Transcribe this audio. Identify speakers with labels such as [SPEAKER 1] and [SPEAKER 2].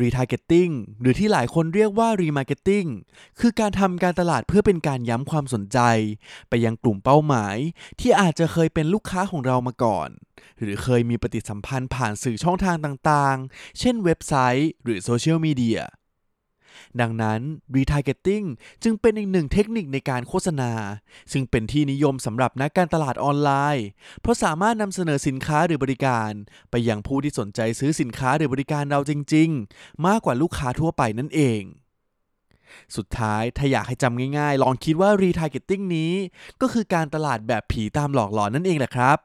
[SPEAKER 1] retargeting หรือที่หลายคนเรียกว่า remarketing คือการทำการตลาดเพื่อเป็นการย้ำความสนใจ ไปยังกลุ่มเป้าหมาย ที่อาจจะเคยเป็นลูกค้าของเรามาก่อน หรือเคยมีปฏิสัมพันธ์ผ่านสื่อช่องทางต่างๆ เช่นเว็บไซต์ หรือโซเชียลมีเดีย ดังนั้น retargeting จึงเป็นอีกหนึ่งเทคนิคในการโฆษณา ซึ่งเป็นที่นิยมสำหรับนักการตลาดออนไลน์ เพราะสามารถนำเสนอสินค้าหรือบริการ ไปยังผู้ที่สนใจซื้อสินค้าหรือบริการเราจริง ๆ มากกว่าลูกค้าทั่วไปนั่นเองสุดท้ายถ้าอยากให้จำง่ายๆ ลองคิดว่า retargeting นี้ ก็คือการตลาดแบบผีตามหลอกหลอนนั่นเองแหละครับ